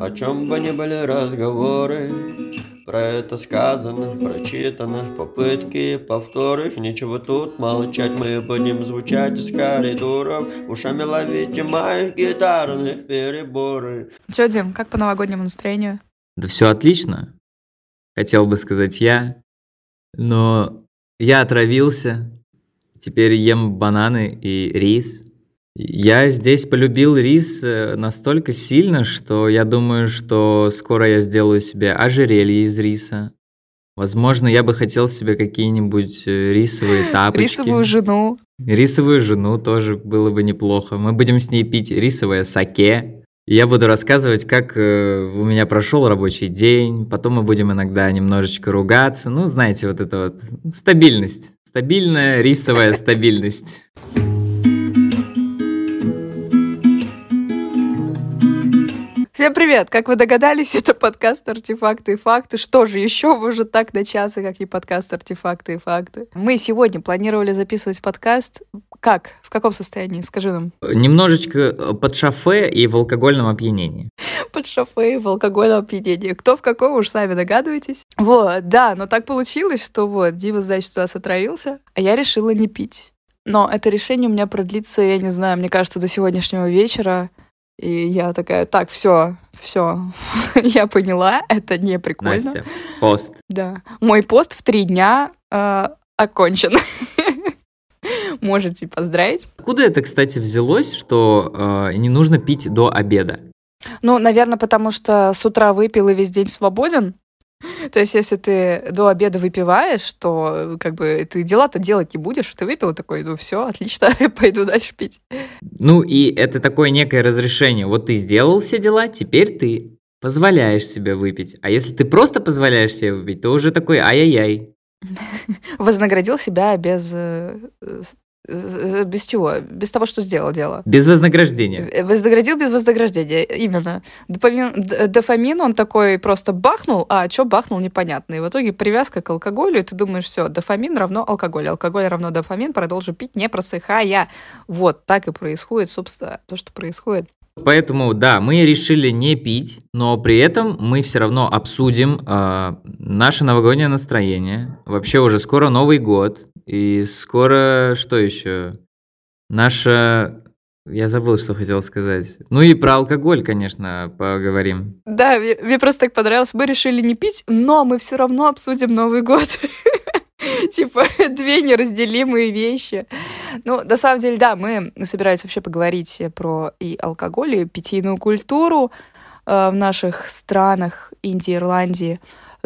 О чем бы ни были разговоры Про это сказано, прочитано Попытки, повторы Ничего тут молчать Мы будем звучать из коридоров Ушами ловите моих гитарных переборы Че, Дим, как по новогоднему настроению? Да все отлично, хотел бы сказать я, но я отравился, теперь ем бананы и рис. Я здесь полюбил рис э, настолько сильно, что я думаю, что скоро я сделаю себе ожерелье из риса. Возможно, я бы хотел себе какие-нибудь э, рисовые тапочки. Рисовую жену. Рисовую жену тоже было бы неплохо. Мы будем с ней пить рисовое саке. Я буду рассказывать, как э, у меня прошел рабочий день. Потом мы будем иногда немножечко ругаться. Ну, знаете, вот это вот стабильность. Стабильная рисовая стабильность. Всем привет! Как вы догадались, это подкаст «Артефакты и факты». Что же еще уже так на часы, как не подкаст «Артефакты и факты». Мы сегодня планировали записывать подкаст. Как? В каком состоянии? Скажи нам. Немножечко под шофе и в алкогольном опьянении. Под шофе и в алкогольном опьянении. Кто в каком, уж сами догадываетесь. Вот, да, но так получилось, что вот, Дима, значит, у нас отравился, а я решила не пить. Но это решение у меня продлится, я не знаю, мне кажется, до сегодняшнего вечера. И я такая, так, все, все, я поняла, это не прикольно. Настя, пост. Да. Мой пост в три дня э, окончен. Можете поздравить. Откуда это, кстати, взялось, что э, не нужно пить до обеда? Ну, наверное, потому что с утра выпил и весь день свободен. То есть, если ты до обеда выпиваешь, то как бы ты дела-то делать не будешь. Ты выпил такой, ну все, отлично, пойду дальше пить. Ну и это такое некое разрешение. Вот ты сделал все дела, теперь ты позволяешь себе выпить. А если ты просто позволяешь себе выпить, то уже такой ай-яй-яй. Вознаградил себя без э, без чего? Без того, что сделал дело. Без вознаграждения. Э, вознаградил без вознаграждения, именно. Дофамин, дофамин он такой просто бахнул, а что бахнул, непонятно. И в итоге привязка к алкоголю, и ты думаешь, все, дофамин равно алкоголь, алкоголь равно дофамин, продолжу пить, не просыхая. Вот, так и происходит, собственно, то, что происходит. Поэтому, да, мы решили не пить, но при этом мы все равно обсудим э, наше новогоднее настроение. Вообще уже скоро Новый год, и скоро что еще? Наша... Я забыл, что хотел сказать. Ну и про алкоголь, конечно, поговорим. Да, мне, мне просто так понравилось. Мы решили не пить, но мы все равно обсудим Новый год. Типа две неразделимые вещи. Ну, на самом деле, да, мы собирались вообще поговорить про и алкоголь, и питейную культуру э, в наших странах, Индии, Ирландии.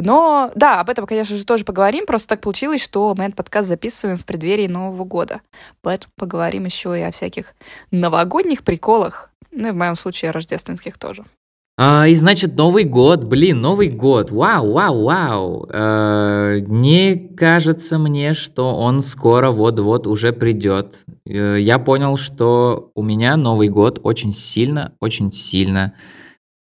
Но да, об этом, конечно же, тоже поговорим. Просто так получилось, что мы этот подкаст записываем в преддверии Нового года. Поэтому поговорим еще и о всяких новогодних приколах. Ну и в моем случае рождественских тоже. А, и значит, Новый год, блин, Новый год, вау, вау, вау. Э, не кажется мне, что он скоро вот-вот уже придет. Э, я понял, что у меня Новый год очень сильно, очень сильно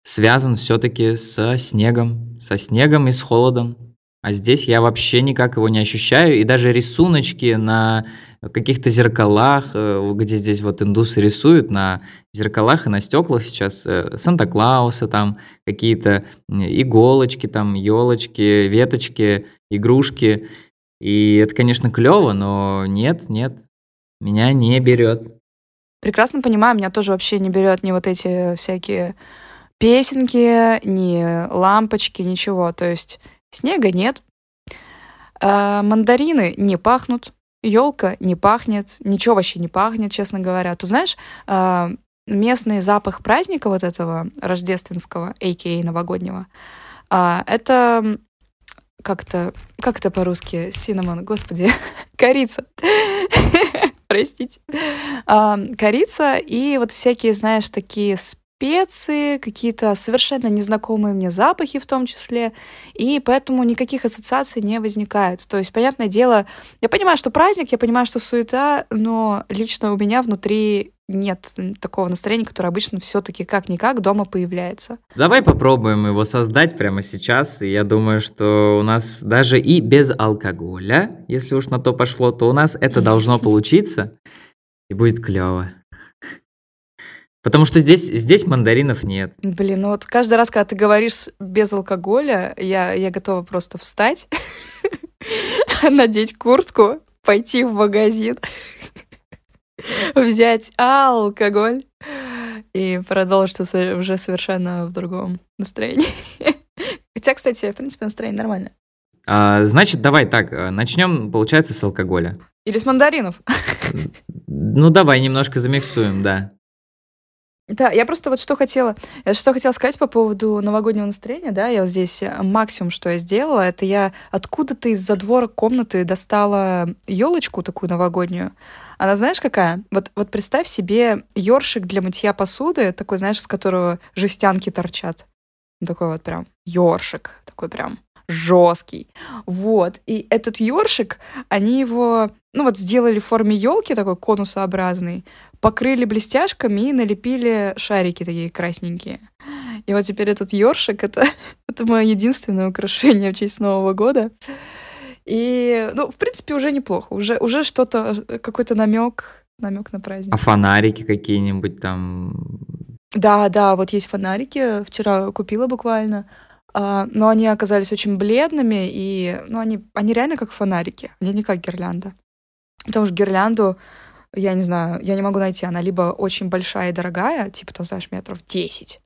связан все-таки со снегом, со снегом и с холодом. А здесь я вообще никак его не ощущаю, и даже рисуночки на каких-то зеркалах, э, где здесь вот индусы рисуют на зеркалах и на стеклах сейчас э, Санта-Клауса, там какие-то иголочки, там елочки, веточки, игрушки. И это, конечно, клево, но нет, нет, меня не берет. Прекрасно понимаю, меня тоже вообще не берет ни вот эти всякие песенки, ни лампочки, ничего. То есть снега нет, а мандарины не пахнут, елка не пахнет, ничего вообще не пахнет, честно говоря. Ты знаешь, а, местный запах праздника вот этого рождественского, а.к.а. новогоднего, а, это как-то, как это по-русски, синамон, господи, корица. Простите. Корица и вот всякие, знаешь, такие специи, какие-то совершенно незнакомые мне запахи в том числе, и поэтому никаких ассоциаций не возникает. То есть, понятное дело, я понимаю, что праздник, я понимаю, что суета, но лично у меня внутри нет такого настроения, которое обычно все-таки как-никак дома появляется. Давай попробуем его создать прямо сейчас. Я думаю, что у нас даже и без алкоголя, если уж на то пошло, то у нас это должно получиться. И будет клево. Потому что здесь, здесь мандаринов нет. Блин, ну вот каждый раз, когда ты говоришь без алкоголя, я, я готова просто встать, надеть куртку, пойти в магазин, взять алкоголь и продолжить уже совершенно в другом настроении. Хотя, кстати, в принципе, настроение нормальное. А, значит, давай так, э, начнем, получается, с алкоголя. Или с мандаринов. Ну, давай немножко замиксуем, да. Да, я просто вот что хотела, я что хотела сказать по поводу новогоднего настроения, да, я вот здесь э, максимум, что я сделала, это я откуда-то из задвора комнаты достала елочку такую новогоднюю. Она знаешь какая? Вот, вот представь себе ёршик для мытья посуды, такой, знаешь, с которого жестянки торчат. Такой вот прям ёршик, такой прям жесткий. Вот. И этот ёршик, они его, ну вот сделали в форме елки такой конусообразный, покрыли блестяшками и налепили шарики такие красненькие. И вот теперь этот ёршик это, это мое единственное украшение в честь Нового года. И, ну, в принципе, уже неплохо. Уже, уже что-то, какой-то намек, намек на праздник. А фонарики какие-нибудь там? Да, да, вот есть фонарики. Вчера купила буквально. А, но они оказались очень бледными, и ну, они, они реально как фонарики, они не как гирлянда. Потому что гирлянду я не знаю, я не могу найти. Она либо очень большая и дорогая, типа, там, знаешь, метров 10,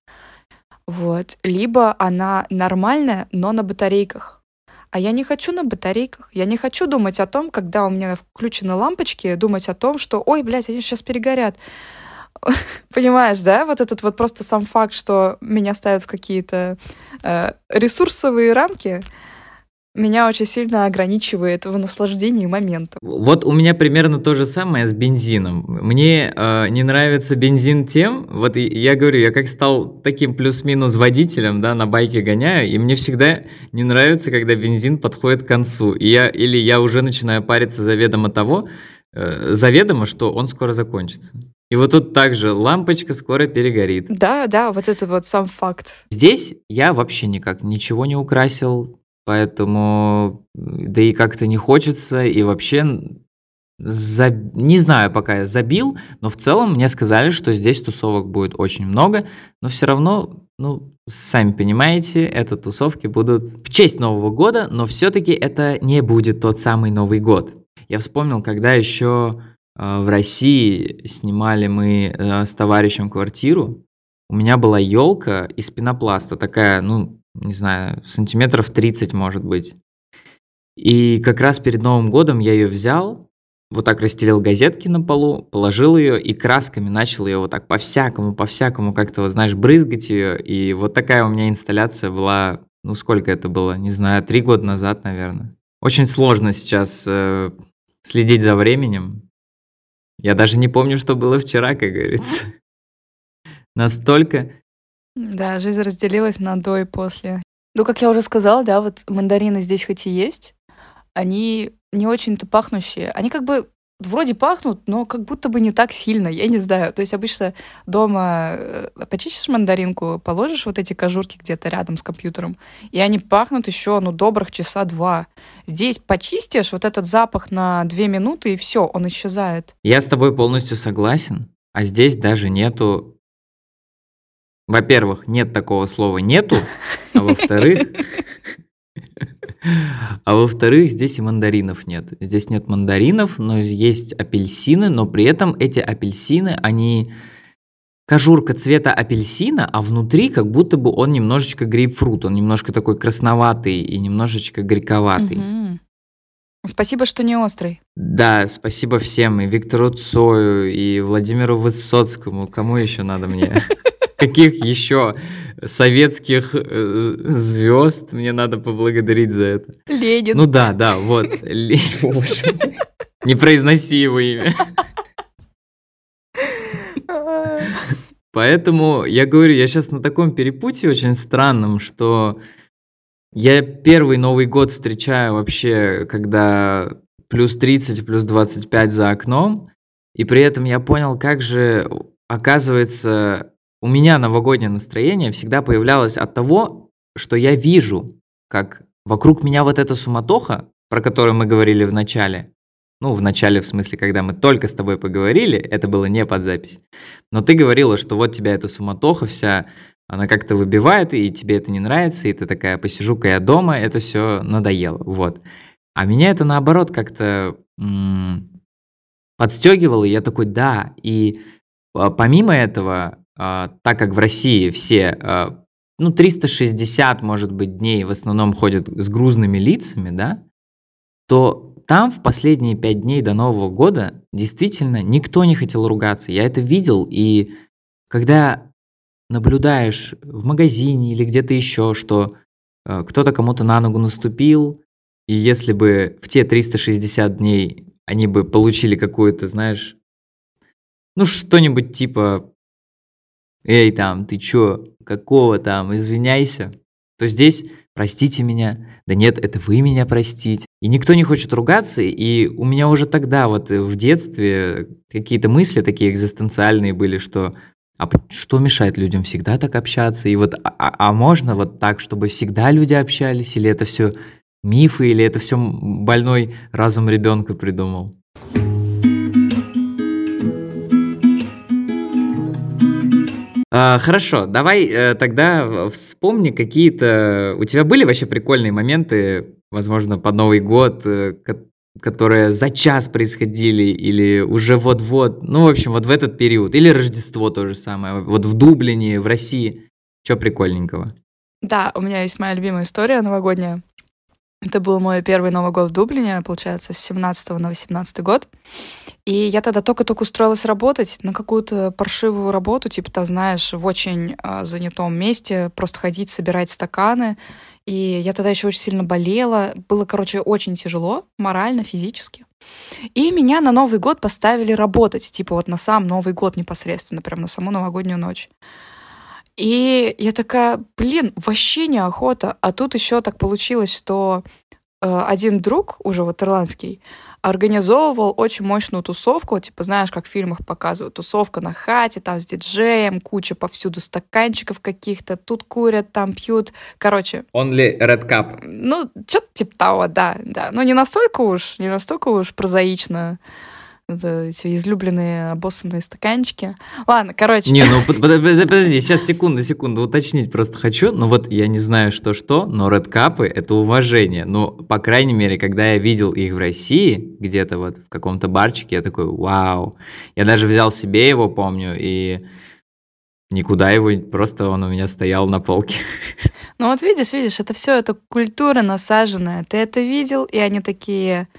вот, либо она нормальная, но на батарейках. А я не хочу на батарейках. Я не хочу думать о том, когда у меня включены лампочки, думать о том, что, ой, блядь, они сейчас перегорят. Понимаешь, да? Вот этот вот просто сам факт, что меня ставят в какие-то э, ресурсовые рамки, меня очень сильно ограничивает в наслаждении моментом. Вот у меня примерно то же самое с бензином. Мне э, не нравится бензин тем, вот я говорю, я как стал таким плюс-минус водителем, да, на байке гоняю, и мне всегда не нравится, когда бензин подходит к концу, и я, или я уже начинаю париться заведомо того, э, заведомо, что он скоро закончится. И вот тут также лампочка скоро перегорит. Да, да, вот это вот сам факт. Здесь я вообще никак ничего не украсил, Поэтому, да и как-то не хочется, и вообще, за... не знаю, пока я забил, но в целом мне сказали, что здесь тусовок будет очень много, но все равно, ну, сами понимаете, это тусовки будут в честь Нового года, но все-таки это не будет тот самый Новый год. Я вспомнил, когда еще э, в России снимали мы э, с товарищем квартиру, у меня была елка из пенопласта, такая, ну, не знаю, сантиметров 30 может быть. И как раз перед Новым годом я ее взял, вот так расстелил газетки на полу, положил ее и красками начал ее вот так по-всякому, по-всякому как-то, вот знаешь, брызгать ее. И вот такая у меня инсталляция была, ну сколько это было, не знаю, три года назад, наверное. Очень сложно сейчас э, следить за временем. Я даже не помню, что было вчера, как говорится. Настолько да, жизнь разделилась на до и после. Ну, как я уже сказала, да, вот мандарины здесь хоть и есть, они не очень-то пахнущие. Они как бы вроде пахнут, но как будто бы не так сильно, я не знаю. То есть обычно дома э, почистишь мандаринку, положишь вот эти кожурки где-то рядом с компьютером, и они пахнут еще, ну, добрых часа два. Здесь почистишь вот этот запах на две минуты, и все, он исчезает. Я с тобой полностью согласен, а здесь даже нету во-первых, нет такого слова нету, а во-вторых, а во-вторых, здесь и мандаринов нет. Здесь нет мандаринов, но есть апельсины, но при этом эти апельсины, они кожурка цвета апельсина, а внутри как будто бы он немножечко грейпфрут, он немножко такой красноватый и немножечко горьковатый. Угу. Спасибо, что не острый. Да, спасибо всем, и Виктору Цою, и Владимиру Высоцкому, кому еще надо мне? Каких еще советских э, звезд мне надо поблагодарить за это? Ленин. Ну да, да, вот. Не произноси его имя. Поэтому я говорю, я сейчас на таком перепутье очень странном, что я первый Новый год встречаю вообще, когда плюс 30, плюс 25 за окном, и при этом я понял, как же, оказывается, у меня новогоднее настроение всегда появлялось от того, что я вижу, как вокруг меня вот эта суматоха, про которую мы говорили в начале, Ну, в начале, в смысле, когда мы только с тобой поговорили, это было не под запись. Но ты говорила, что вот тебя эта суматоха вся, она как-то выбивает, и тебе это не нравится, и ты такая, посижу-ка я дома, это все надоело. Вот. А меня это наоборот как-то подстегивало, и я такой, да. И а, помимо этого, так как в России все, а, ну, 360, может быть, дней в основном ходят с грузными лицами, да, то там в последние пять дней до Нового года действительно никто не хотел ругаться. Я это видел, и когда наблюдаешь в магазине или где-то еще, что э, кто-то кому-то на ногу наступил, и если бы в те 360 дней они бы получили какую-то, знаешь, ну что-нибудь типа «Эй, там, ты чё, какого там, извиняйся», то здесь «Простите меня», «Да нет, это вы меня простите». И никто не хочет ругаться, и у меня уже тогда вот в детстве какие-то мысли такие экзистенциальные были, что а что мешает людям всегда так общаться? И вот, а, а, а можно вот так, чтобы всегда люди общались? Или это все мифы, или это все больной разум ребенка придумал? А, хорошо, давай э, тогда вспомни какие-то... У тебя были вообще прикольные моменты, возможно, под Новый год, э, которые за час происходили или уже вот-вот, ну, в общем, вот в этот период, или Рождество то же самое, вот в Дублине, в России, что прикольненького? Да, у меня есть моя любимая история новогодняя. Это был мой первый Новый год в Дублине, получается, с 17 на 18 год. И я тогда только-только устроилась работать на какую-то паршивую работу, типа, там, знаешь, в очень э, занятом месте, просто ходить, собирать стаканы. И я тогда еще очень сильно болела. Было, короче, очень тяжело, морально, физически. И меня на Новый год поставили работать, типа вот на сам Новый год непосредственно, прям на саму новогоднюю ночь. И я такая, блин, вообще неохота. А тут еще так получилось, что э, один друг, уже вот ирландский, организовывал очень мощную тусовку, типа, знаешь, как в фильмах показывают, тусовка на хате, там с диджеем, куча повсюду стаканчиков каких-то, тут курят, там пьют, короче. Он ли Red Cup? Ну, что-то типа того, да, да. Но не настолько уж, не настолько уж прозаично это эти излюбленные обоссанные стаканчики. Ладно, короче. Не, ну подожди, подожди, сейчас секунду, секунду, уточнить просто хочу. Ну вот я не знаю, что-что, но редкапы — это уважение. Ну, по крайней мере, когда я видел их в России, где-то вот в каком-то барчике, я такой, вау. Я даже взял себе его, помню, и никуда его, просто он у меня стоял на полке. Ну вот видишь, видишь, это все, это культура насаженная. Ты это видел, и они такие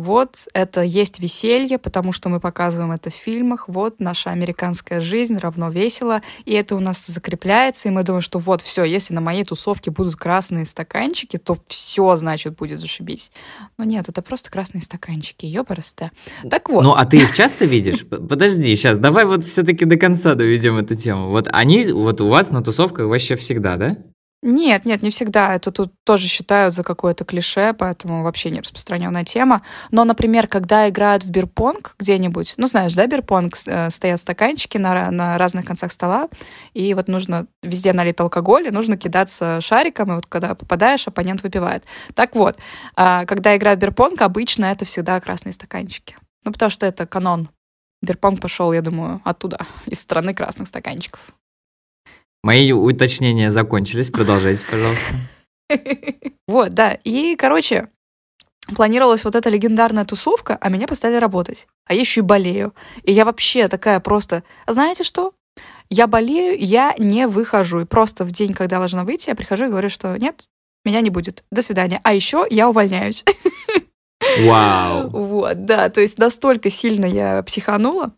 вот это есть веселье, потому что мы показываем это в фильмах. Вот наша американская жизнь равно весело, и это у нас закрепляется, и мы думаем, что вот все, если на моей тусовке будут красные стаканчики, то все, значит, будет зашибись. Но нет, это просто красные стаканчики, ёбарасте. Так вот. Ну, а ты их часто видишь? Подожди, сейчас, давай вот все-таки до конца доведем эту тему. Вот они, вот у вас на тусовках вообще всегда, да? Нет, нет, не всегда. Это тут тоже считают за какое-то клише, поэтому вообще не распространенная тема. Но, например, когда играют в бирпонг где-нибудь, ну, знаешь, да, бирпонг, э, стоят стаканчики на, на разных концах стола, и вот нужно, везде налит алкоголь, и нужно кидаться шариком, и вот когда попадаешь, оппонент выпивает. Так вот, а, когда играют в бирпонг, обычно это всегда красные стаканчики. Ну, потому что это канон. Бирпонг пошел, я думаю, оттуда, из страны красных стаканчиков. Мои уточнения закончились. Продолжайте, пожалуйста. Вот, да. И, короче, планировалась вот эта легендарная тусовка, а меня поставили работать. А я еще и болею. И я вообще такая просто... Знаете что? Я болею, я не выхожу. И просто в день, когда должна выйти, я прихожу и говорю, что нет, меня не будет. До свидания. А еще я увольняюсь. Вау. Вот, да, то есть настолько сильно я психанула.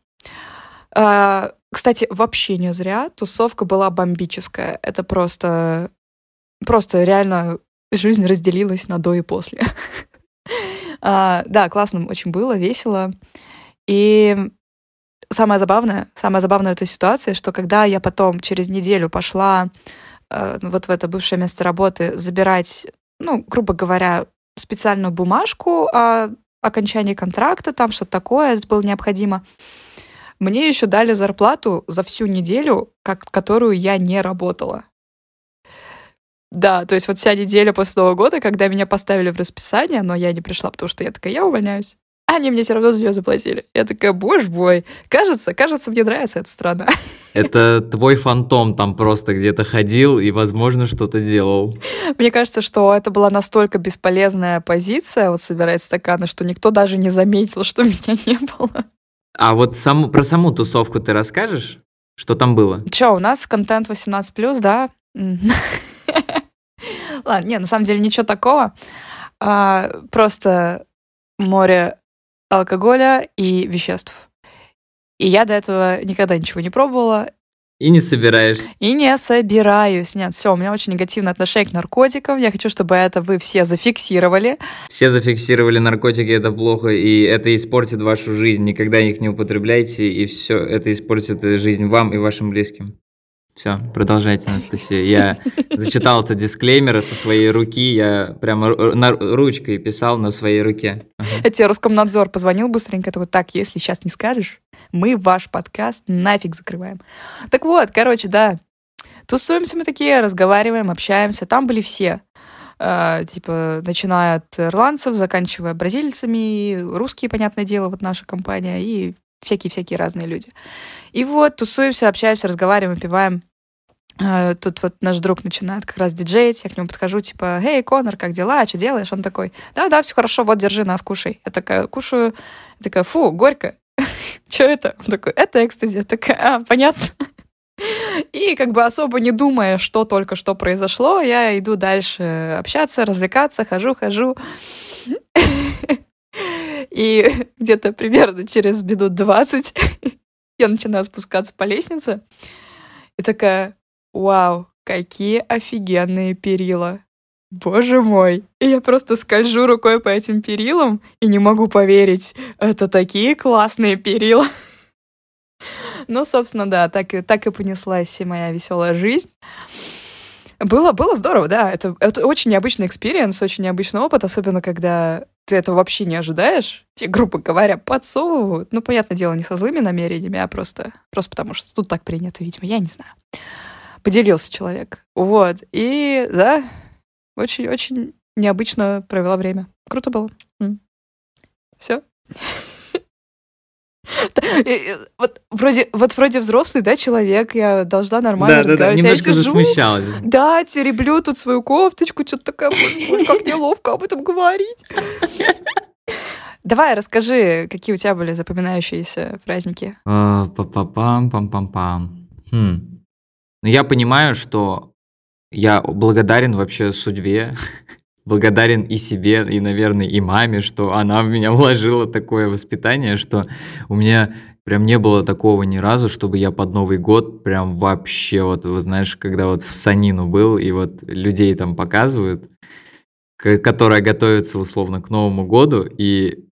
А, кстати, вообще не зря. Тусовка была бомбическая. Это просто... Просто реально жизнь разделилась на до и после. а, да, классно очень было, весело. И самое забавное, самое забавное в этой ситуации, что когда я потом через неделю пошла э, вот в это бывшее место работы забирать, ну, грубо говоря, специальную бумажку о окончании контракта, там что-то такое, это было необходимо. Мне еще дали зарплату за всю неделю, как, которую я не работала. Да, то есть вот вся неделя после Нового года, когда меня поставили в расписание, но я не пришла, потому что я такая, я увольняюсь. они мне все равно за нее заплатили. Я такая, боже мой, кажется, кажется, мне нравится эта страна. Это твой фантом там просто где-то ходил и, возможно, что-то делал. Мне кажется, что это была настолько бесполезная позиция, вот собирать стаканы, что никто даже не заметил, что меня не было. А вот саму, про саму тусовку ты расскажешь? Что там было? Че, у нас контент 18+, да? Ладно, не, на самом деле ничего такого. А, просто море алкоголя и веществ. И я до этого никогда ничего не пробовала. И не собираешься. И не собираюсь. Нет, все, у меня очень негативное отношение к наркотикам. Я хочу, чтобы это вы все зафиксировали. Все зафиксировали наркотики, это плохо, и это испортит вашу жизнь. Никогда их не употребляйте, и все это испортит жизнь вам и вашим близким. Все, продолжайте, Анастасия. Я зачитал это дисклеймер со своей руки, я прямо на, ручкой писал на своей руке. Ага. Я тебе Роскомнадзор позвонил быстренько, такой, так, если сейчас не скажешь, мы ваш подкаст нафиг закрываем. Так вот, короче, да, тусуемся мы такие, разговариваем, общаемся, там были все. Uh, типа, начиная от ирландцев, заканчивая бразильцами, русские, понятное дело, вот наша компания, и всякие-всякие разные люди. И вот тусуемся, общаемся, разговариваем, пиваем. А, тут вот наш друг начинает как раз диджеить, я к нему подхожу, типа, «Эй, Конор, как дела? Что делаешь?» Он такой, «Да-да, все хорошо, вот, держи нас, кушай». Я такая, кушаю, такая, «Фу, горько». Что это? Он такой, «Это экстази». Я такая, «А, понятно». И как бы особо не думая, что только что произошло, я иду дальше общаться, развлекаться, хожу, хожу. И где-то примерно через минут 20 я начинаю спускаться по лестнице. И такая, вау, какие офигенные перила. Боже мой. И я просто скольжу рукой по этим перилам и не могу поверить. Это такие классные перила. Ну, собственно, да, так и, так и понеслась моя веселая жизнь. Было, было здорово, да. Это, это очень необычный experience, очень необычный опыт, особенно когда ты этого вообще не ожидаешь. Тебе, грубо говоря, подсовывают. Ну, понятное дело, не со злыми намерениями, а просто, просто потому что тут так принято, видимо, я не знаю. Поделился человек. Вот. И, да, очень-очень необычно провела время. Круто было. Все. Вот вроде, вот вроде взрослый, да, человек, я должна нормально да, разговаривать. Да, да, немножко я засмущалась. Да, тереблю тут свою кофточку, что-то такая, боже, как неловко об этом говорить. Давай, расскажи, какие у тебя были запоминающиеся праздники. А, па-па-пам, пам-пам-пам. Хм. Ну, я понимаю, что я благодарен вообще судьбе, благодарен и себе, и, наверное, и маме, что она в меня вложила такое воспитание, что у меня прям не было такого ни разу, чтобы я под Новый год прям вообще вот, вот знаешь, когда вот в Санину был, и вот людей там показывают, которая готовится условно к Новому году, и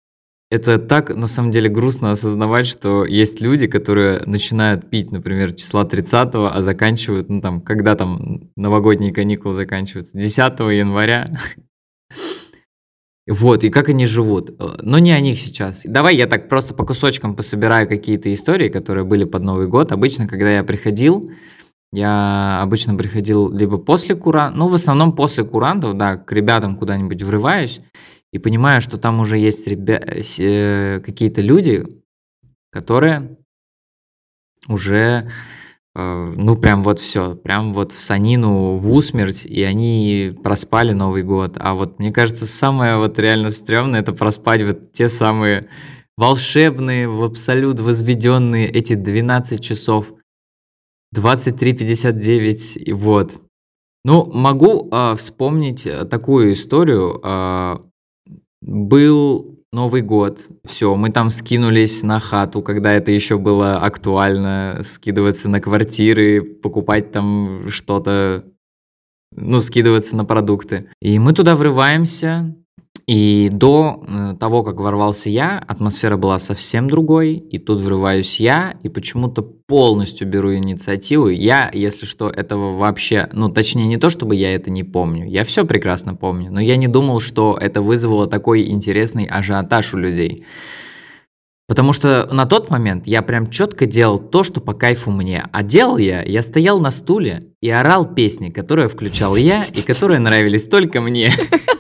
это так, на самом деле, грустно осознавать, что есть люди, которые начинают пить, например, числа 30 а заканчивают, ну там, когда там новогодние каникулы заканчиваются, 10 января. Вот, и как они живут. Но не о них сейчас. Давай я так просто по кусочкам пособираю какие-то истории, которые были под Новый год. Обычно, когда я приходил, я обычно приходил либо после куранта, ну, в основном после курантов, да, к ребятам куда-нибудь врываюсь, и понимаю, что там уже есть ребя... Э, какие-то люди, которые уже, э, ну, прям вот все, прям вот в санину, в усмерть, и они проспали Новый год. А вот, мне кажется, самое вот реально стрёмное, это проспать вот те самые волшебные, в абсолют возведенные эти 12 часов. 23.59, и вот. Ну, могу э, вспомнить такую историю. Э, был Новый год, все, мы там скинулись на хату, когда это еще было актуально, скидываться на квартиры, покупать там что-то, ну, скидываться на продукты. И мы туда врываемся, и до э, того, как ворвался я, атмосфера была совсем другой, и тут врываюсь я, и почему-то полностью беру инициативу. Я, если что, этого вообще, ну, точнее, не то, чтобы я это не помню, я все прекрасно помню, но я не думал, что это вызвало такой интересный ажиотаж у людей. Потому что на тот момент я прям четко делал то, что по кайфу мне. А делал я, я стоял на стуле и орал песни, которые включал я и которые нравились только мне.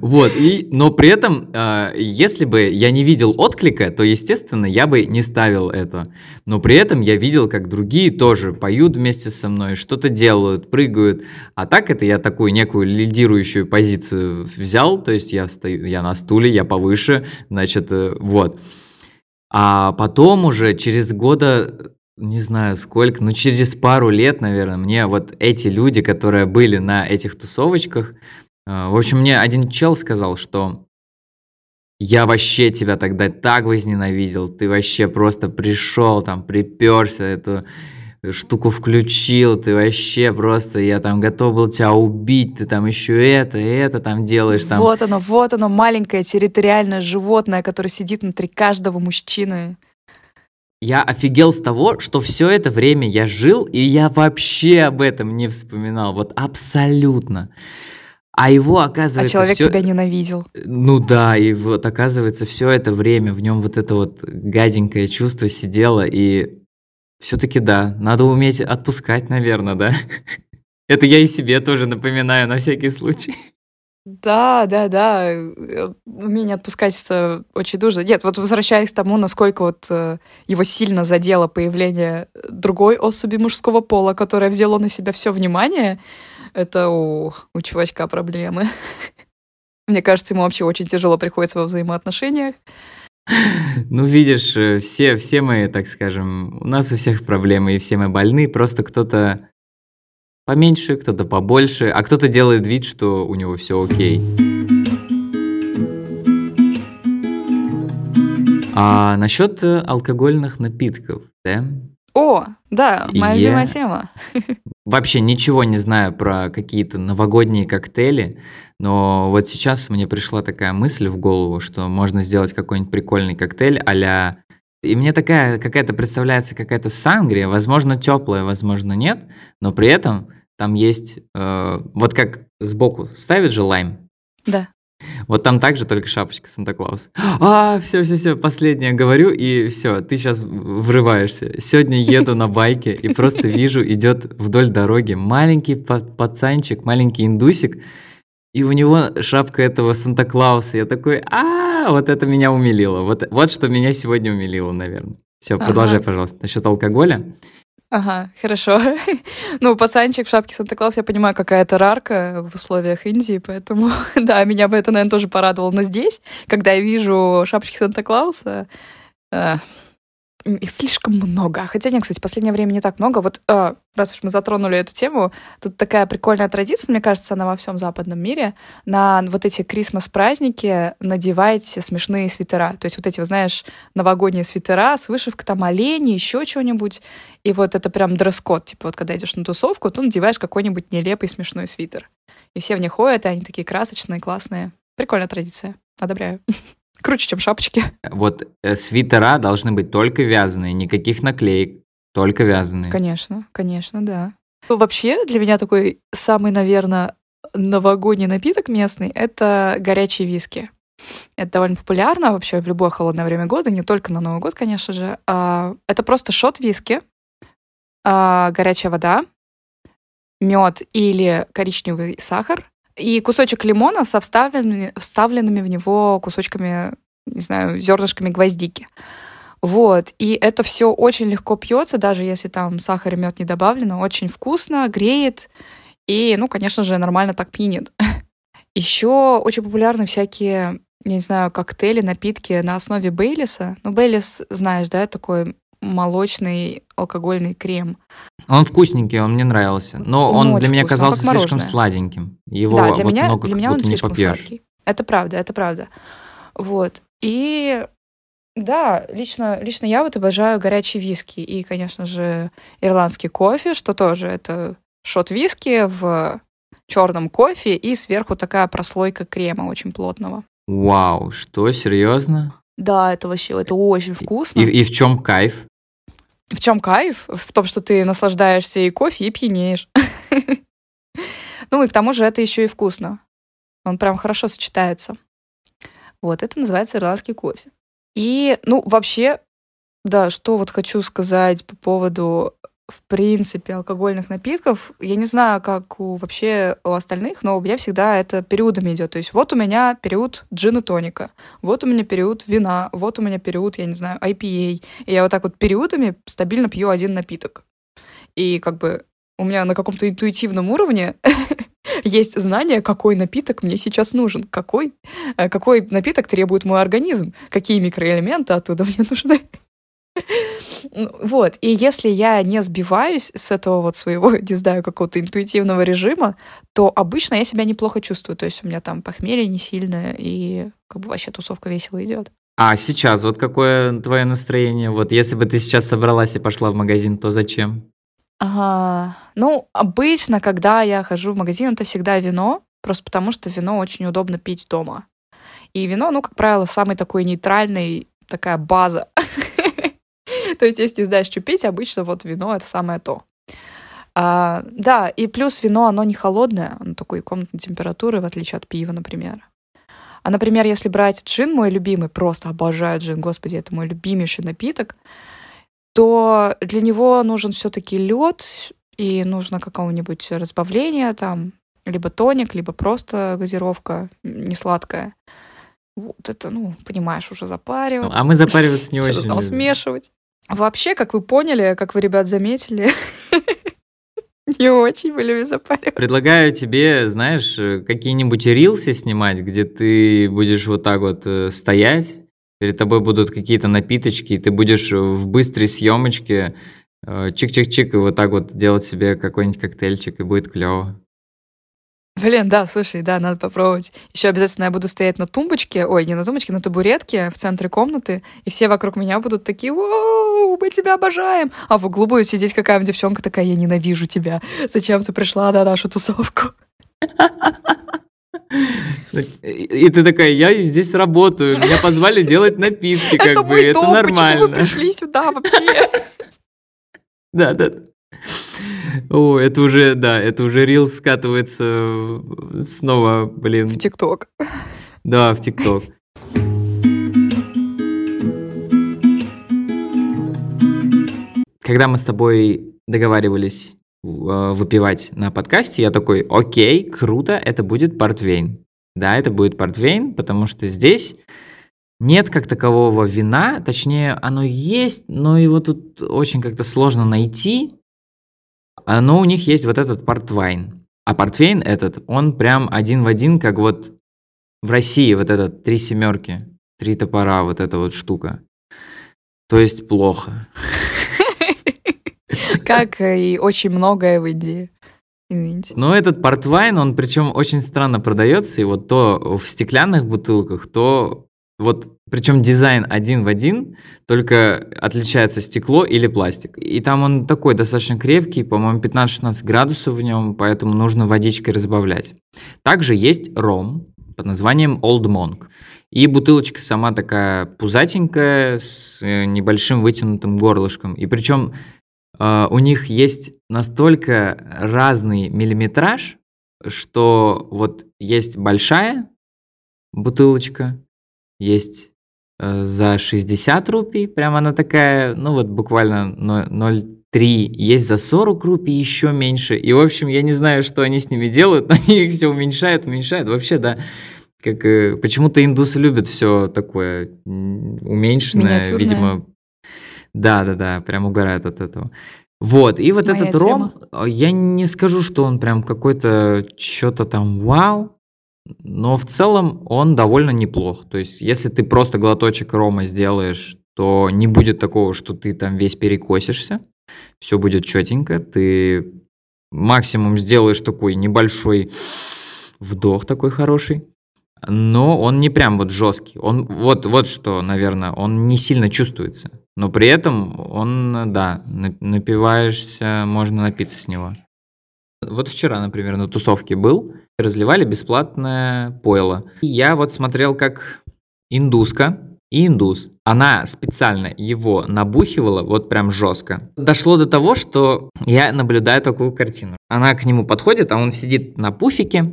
Вот, и, но при этом, э, если бы я не видел отклика, то, естественно, я бы не ставил это. Но при этом я видел, как другие тоже поют вместе со мной, что-то делают, прыгают. А так это я такую некую лидирующую позицию взял, то есть я стою, я на стуле, я повыше, значит, э, вот. А потом уже через года не знаю сколько, но через пару лет, наверное, мне вот эти люди, которые были на этих тусовочках, в общем, мне один чел сказал, что я вообще тебя тогда так возненавидел, ты вообще просто пришел там, приперся, эту штуку включил, ты вообще просто, я там готов был тебя убить, ты там еще это, это там делаешь. Там. Вот оно, вот оно, маленькое территориальное животное, которое сидит внутри каждого мужчины. Я офигел с того, что все это время я жил, и я вообще об этом не вспоминал. Вот абсолютно. А его, оказывается, А человек всё- тебя ненавидел. Ну да, и вот оказывается, все это время в нем вот это вот гаденькое чувство сидело, и все-таки да, надо уметь отпускать, наверное, да. Это я и себе тоже напоминаю на всякий случай. Да, да, да. э, Умение отпускать это очень нужно. Нет, вот возвращаясь к тому, насколько вот э, его сильно задело появление другой особи мужского пола, которая взяла на себя все внимание, это у, у чувачка проблемы. Мне кажется, ему вообще очень тяжело приходится во взаимоотношениях. Ну, видишь, э, все, все мы, так скажем, у нас у всех проблемы, и все мы больны, просто кто-то поменьше, кто-то побольше, а кто-то делает вид, что у него все окей. А насчет э, алкогольных напитков, да? О, да, моя Я- любимая тема. Вообще ничего не знаю про какие-то новогодние коктейли, но вот сейчас мне пришла такая мысль в голову, что можно сделать какой-нибудь прикольный коктейль а И мне такая какая-то представляется какая-то сангрия, возможно, теплая, возможно, нет, но при этом там есть, э, вот как сбоку ставят же лайм, Да. Вот там также только шапочка Санта-Клауса. А, все, все, все, последнее говорю, и все, ты сейчас врываешься. Сегодня еду на байке и просто вижу, идет вдоль дороги маленький па- пацанчик, маленький индусик, и у него шапка этого Санта-Клауса. Я такой, а, вот это меня умилило. Вот, вот что меня сегодня умилило, наверное. Все, продолжай, пожалуйста. Насчет алкоголя. Ага, хорошо. Ну, пацанчик в шапке Санта-Клауса, я понимаю, какая-то рарка в условиях Индии, поэтому, да, меня бы это, наверное, тоже порадовало. Но здесь, когда я вижу шапочки Санта-Клауса, э, их слишком много. Хотя нет, кстати, в последнее время не так много. Вот э, раз уж мы затронули эту тему, тут такая прикольная традиция, мне кажется, она во всем западном мире. На вот эти крисмас-праздники надевать смешные свитера. То есть вот эти, вот, знаешь, новогодние свитера с вышивкой там олени, еще чего-нибудь. И вот это прям дресс-код. Типа вот когда идешь на тусовку, ты надеваешь какой-нибудь нелепый смешной свитер. И все в них ходят, и они такие красочные, классные. Прикольная традиция. Одобряю. Круче, чем шапочки. Вот э, свитера должны быть только вязаные, никаких наклеек, только вязаные. Конечно, конечно, да. Ну, Вообще, для меня такой самый, наверное, новогодний напиток местный — это горячие виски. Это довольно популярно вообще в любое холодное время года, не только на Новый год, конечно же. А, Это просто шот виски, а, горячая вода, мед или коричневый сахар и кусочек лимона со вставленными, вставленными в него кусочками, не знаю, зернышками гвоздики. Вот, и это все очень легко пьется, даже если там сахар и мед не добавлено, очень вкусно, греет, и, ну, конечно же, нормально так пьянит. Еще очень популярны всякие, я не знаю, коктейли, напитки на основе Бейлиса. Ну, Бейлис, знаешь, да, такой молочный алкогольный крем. Он вкусненький, он мне нравился. Но Он он, для меня вкусный, он казался слишком сладеньким. Его да, для вот меня, много для меня он не слишком попьешь. сладкий. Это правда, это правда. Вот. И да, лично, лично я вот обожаю горячие виски и, конечно же, ирландский кофе, что тоже это шот виски в черном кофе и сверху такая прослойка крема очень плотного. Вау, что, серьезно? Да, это вообще, это очень вкусно. И, и в чем кайф? В чем кайф? В том, что ты наслаждаешься и кофе, и пьянеешь. Ну и к тому же это еще и вкусно. Он прям хорошо сочетается. Вот, это называется ирландский кофе. И, ну, вообще, да, что вот хочу сказать по поводу в принципе, алкогольных напитков, я не знаю, как у вообще у остальных, но у меня всегда это периодами идет. То есть вот у меня период джин и тоника, вот у меня период вина, вот у меня период, я не знаю, IPA. И я вот так вот периодами стабильно пью один напиток. И как бы у меня на каком-то интуитивном уровне есть знание, какой напиток мне сейчас нужен, какой, э, какой напиток требует мой организм, какие микроэлементы оттуда мне нужны. Вот, и если я не сбиваюсь с этого вот своего, не знаю, какого-то интуитивного режима, то обычно я себя неплохо чувствую. То есть у меня там похмелье не сильное, и как бы вообще тусовка весело идет. А сейчас вот какое твое настроение? Вот если бы ты сейчас собралась и пошла в магазин, то зачем? Ага. Ну, обычно, когда я хожу в магазин, это всегда вино, просто потому что вино очень удобно пить дома. И вино, ну, как правило, самый такой нейтральный, такая база То есть, если знаешь, что пить, обычно вот вино — это самое то. А, да, и плюс вино, оно не холодное, оно такой комнатной температуры, в отличие от пива, например. А, например, если брать джин, мой любимый, просто обожаю джин, господи, это мой любимейший напиток, то для него нужен все-таки лед, и нужно какого-нибудь разбавления, там, либо тоник, либо просто газировка не сладкая. Вот это, ну, понимаешь, уже запариваться. А мы запариваться не очень там смешивать. Вообще, как вы поняли, как вы, ребят, заметили, не очень мы любим. Предлагаю тебе, знаешь, какие-нибудь рилсы снимать, где ты будешь вот так вот э, стоять, перед тобой будут какие-то напиточки, и ты будешь в быстрой съемочке э, чик-чик-чик и вот так вот делать себе какой-нибудь коктейльчик, и будет клево. Блин, да, слушай, да, надо попробовать. Еще обязательно я буду стоять на тумбочке, ой, не на тумбочке, на табуретке в центре комнаты, и все вокруг меня будут такие, воу, мы тебя обожаем. А в углу будет сидеть какая-нибудь девчонка такая, я ненавижу тебя. Зачем ты пришла на нашу тусовку? И ты такая, я здесь работаю, меня позвали делать напитки, как бы, это нормально. Почему вы пришли сюда вообще? Да, да. О, это уже, да, это уже рил скатывается снова, блин. В ТикТок. Да, в ТикТок. Когда мы с тобой договаривались а, выпивать на подкасте, я такой, окей, круто, это будет портвейн. Да, это будет портвейн, потому что здесь нет как такового вина, точнее, оно есть, но его тут очень как-то сложно найти, но у них есть вот этот портвайн. А портвейн этот, он прям один в один, как вот в России вот этот три семерки, три топора, вот эта вот штука. То есть плохо. Как и очень многое в Индии. Извините. Но этот портвайн, он причем очень странно продается, и вот то в стеклянных бутылках, то вот причем дизайн один в один, только отличается стекло или пластик. И там он такой достаточно крепкий, по-моему, 15-16 градусов в нем, поэтому нужно водичкой разбавлять. Также есть ром под названием Old Monk. И бутылочка сама такая пузатенькая, с э, небольшим вытянутым горлышком. И причем э, у них есть настолько разный миллиметраж, что вот есть большая бутылочка, есть за 60 рупий, прям она такая, ну вот буквально 0,3, есть за 40 рупий еще меньше. И, в общем, я не знаю, что они с ними делают, но они их все уменьшают, уменьшают. Вообще, да, как э, почему-то индусы любят все такое уменьшенное, видимо. Да, да, да, прям угорают от этого. Вот, и вот Моя этот тема. ром, э, я не скажу, что он прям какой-то что-то там вау, но в целом он довольно неплох. То есть, если ты просто глоточек рома сделаешь, то не будет такого, что ты там весь перекосишься. Все будет четенько. Ты максимум сделаешь такой небольшой вдох такой хороший. Но он не прям вот жесткий. Он вот, вот что, наверное, он не сильно чувствуется. Но при этом он, да, напиваешься, можно напиться с него. Вот вчера, например, на тусовке был, разливали бесплатное пойло. И я вот смотрел, как индуска и индус, она специально его набухивала вот прям жестко. Дошло до того, что я наблюдаю такую картину. Она к нему подходит, а он сидит на пуфике,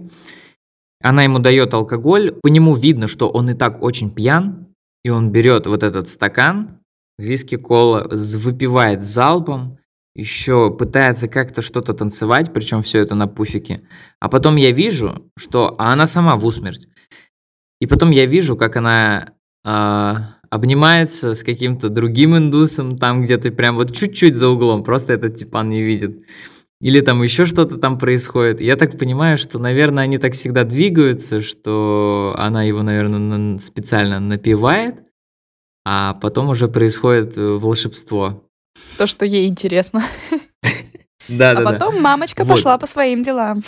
она ему дает алкоголь, по нему видно, что он и так очень пьян, и он берет вот этот стакан, виски-кола, выпивает залпом, еще пытается как-то что-то танцевать, причем все это на пуфике. А потом я вижу, что а она сама в усмерть. И потом я вижу, как она а, обнимается с каким-то другим индусом, там где-то прям вот чуть-чуть за углом, просто этот типан не видит. Или там еще что-то там происходит. Я так понимаю, что, наверное, они так всегда двигаются, что она его, наверное, специально напевает, а потом уже происходит э, волшебство. То, что ей интересно. Да, А да, да. потом мамочка Вот. пошла по своим делам.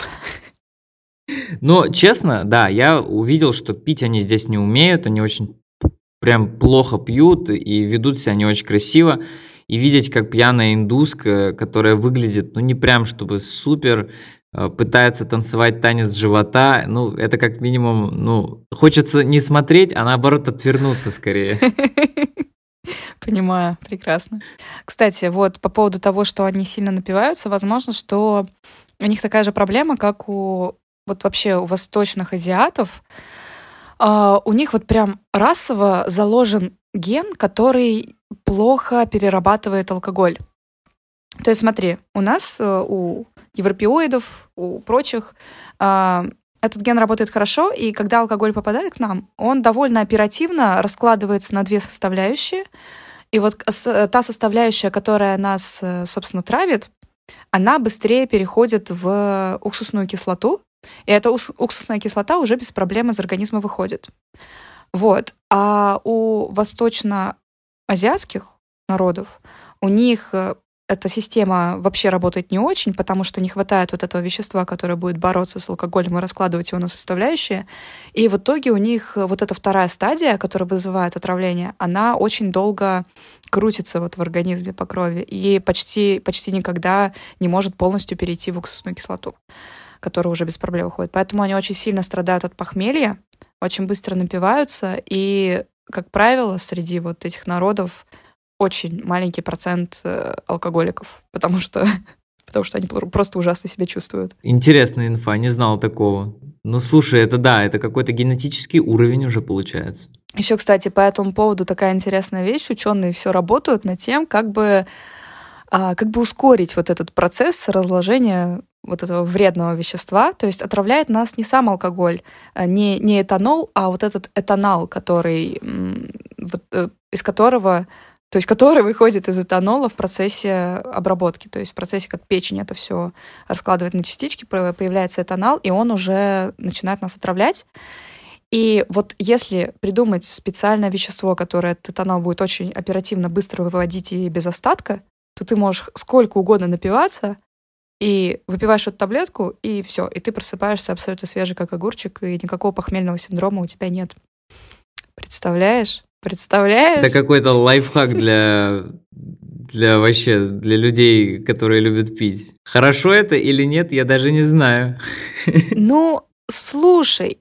Но, честно, да, я увидел, что пить они здесь не умеют, они очень прям плохо пьют и ведут себя не очень красиво. И видеть, как пьяная индуска, которая выглядит, ну, не прям чтобы супер, э, пытается танцевать танец живота, ну, это как минимум, ну, хочется не смотреть, а наоборот отвернуться скорее. Понимаю, прекрасно. Кстати, вот по поводу того, что они сильно напиваются, возможно, что у них такая же проблема, как у вот вообще у восточных азиатов. А, у них вот прям расово заложен ген, который плохо перерабатывает алкоголь. То есть смотри, у нас, э, у европеоидов, у прочих, а, этот ген работает хорошо, и когда алкоголь попадает к нам, он довольно оперативно раскладывается на две составляющие. И вот с- та составляющая, которая нас, э, собственно, травит, она быстрее переходит в уксусную кислоту, и эта ус- уксусная кислота уже без проблем из организма выходит. Вот. А у восточно-азиатских народов у них э, эта система вообще работает не очень, потому что не хватает вот этого вещества, которое будет бороться с алкоголем и раскладывать его на составляющие. И в итоге у них вот эта вторая стадия, которая вызывает отравление, она очень долго крутится вот в организме по крови и почти, почти никогда не может полностью перейти в уксусную кислоту, которая уже без проблем выходит. Поэтому они очень сильно страдают от похмелья, очень быстро напиваются, и, как правило, среди вот этих народов очень маленький процент э, алкоголиков, потому что, потому что они пр- просто ужасно себя чувствуют. Интересная инфа, не знал такого. Ну, слушай, это да, это какой-то генетический уровень уже получается. Еще, кстати, по этому поводу такая интересная вещь. Ученые все работают над тем, как бы, а, как бы ускорить вот этот процесс разложения вот этого вредного вещества. То есть отравляет нас не сам алкоголь, а, не, не этанол, а вот этот этанол, который, вот, э, из которого то есть который выходит из этанола в процессе обработки, то есть в процессе, как печень это все раскладывает на частички, появляется этанол, и он уже начинает нас отравлять. И вот если придумать специальное вещество, которое этот этанол будет очень оперативно, быстро выводить и без остатка, то ты можешь сколько угодно напиваться, и выпиваешь эту таблетку, и все, и ты просыпаешься абсолютно свежий, как огурчик, и никакого похмельного синдрома у тебя нет. Представляешь? Представляешь? Это какой-то лайфхак для, для вообще, для людей, которые любят пить. Хорошо это или нет, я даже не знаю. Ну, слушай,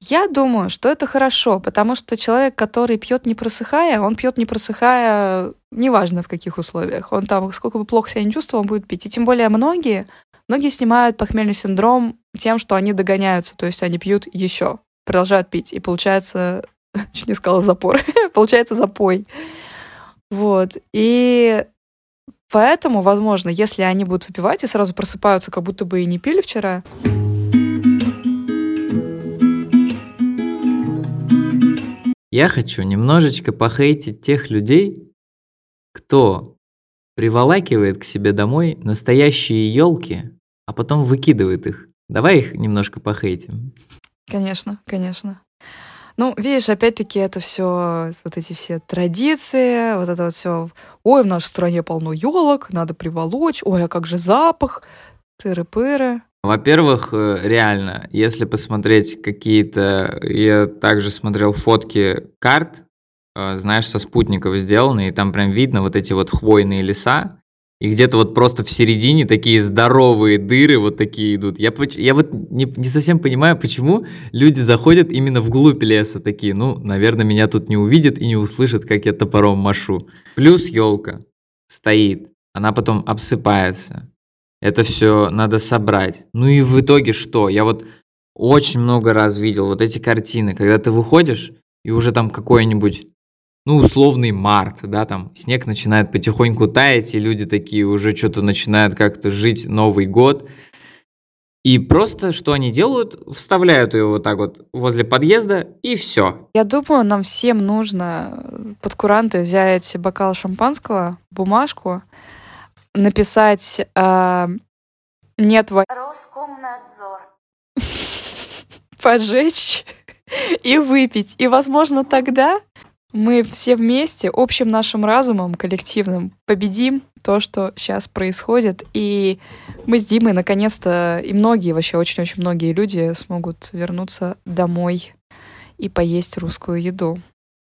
я думаю, что это хорошо, потому что человек, который пьет не просыхая, он пьет не просыхая, неважно в каких условиях. Он там, сколько бы плохо себя не чувствовал, он будет пить. И тем более многие, многие снимают похмельный синдром тем, что они догоняются, то есть они пьют еще, продолжают пить, и получается, чуть не сказала запор, получается запой. Вот. И поэтому, возможно, если они будут выпивать и сразу просыпаются, как будто бы и не пили вчера, Я хочу немножечко похейтить тех людей, кто приволакивает к себе домой настоящие елки, а потом выкидывает их. Давай их немножко похейтим. Конечно, конечно. Ну, видишь, опять-таки это все, вот эти все традиции, вот это вот все. Ой, в нашей стране полно елок, надо приволочь. Ой, а как же запах? Тыры-пыры. Во-первых, э, реально, если посмотреть какие-то... Я также смотрел фотки карт, э, знаешь, со спутников сделанные, и там прям видно вот эти вот хвойные леса, и где-то вот просто в середине такие здоровые дыры вот такие идут. Я, я вот не, не совсем понимаю, почему люди заходят именно вглубь леса такие. Ну, наверное, меня тут не увидят и не услышат, как я топором машу. Плюс елка стоит, она потом обсыпается. Это все надо собрать. Ну и в итоге что? Я вот очень много раз видел вот эти картины, когда ты выходишь, и уже там какое-нибудь ну, условный март, да, там снег начинает потихоньку таять, и люди такие уже что-то начинают как-то жить Новый год. И просто что они делают? Вставляют ее вот так вот возле подъезда, и все. Я думаю, нам всем нужно под куранты взять бокал шампанского, бумажку, написать э, «Нет во...» Роскомнадзор. поджечь и выпить. И, возможно, тогда мы все вместе, общим нашим разумом, коллективным, победим то, что сейчас происходит. И мы с Димой, наконец-то, и многие, вообще очень-очень многие люди смогут вернуться домой и поесть русскую еду.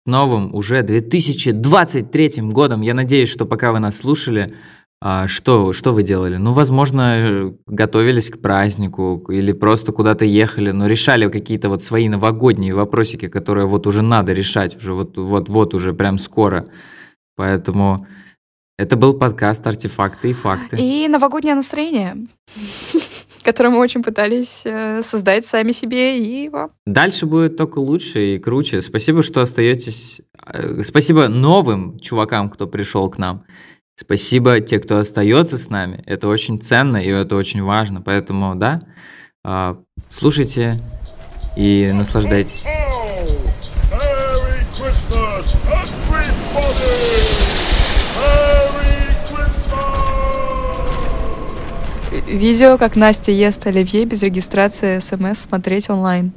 Новым уже 2023 годом. Я надеюсь, что пока вы нас слушали, а, что, что вы делали? Ну, возможно, готовились к празднику или просто куда-то ехали, но решали какие-то вот свои новогодние вопросики, которые вот уже надо решать, уже вот, вот, вот уже прям скоро. Поэтому это был подкаст «Артефакты и факты». И новогоднее настроение, которое мы очень пытались э, создать сами себе и вам. Дальше будет только лучше и круче. Спасибо, что остаетесь. э, Спасибо новым чувакам, кто пришел к нам. Спасибо те, кто остается с нами. Это очень ценно и это очень важно. Поэтому, да, а, слушайте и наслаждайтесь. Видео, как Настя ест оливье без регистрации смс смотреть онлайн.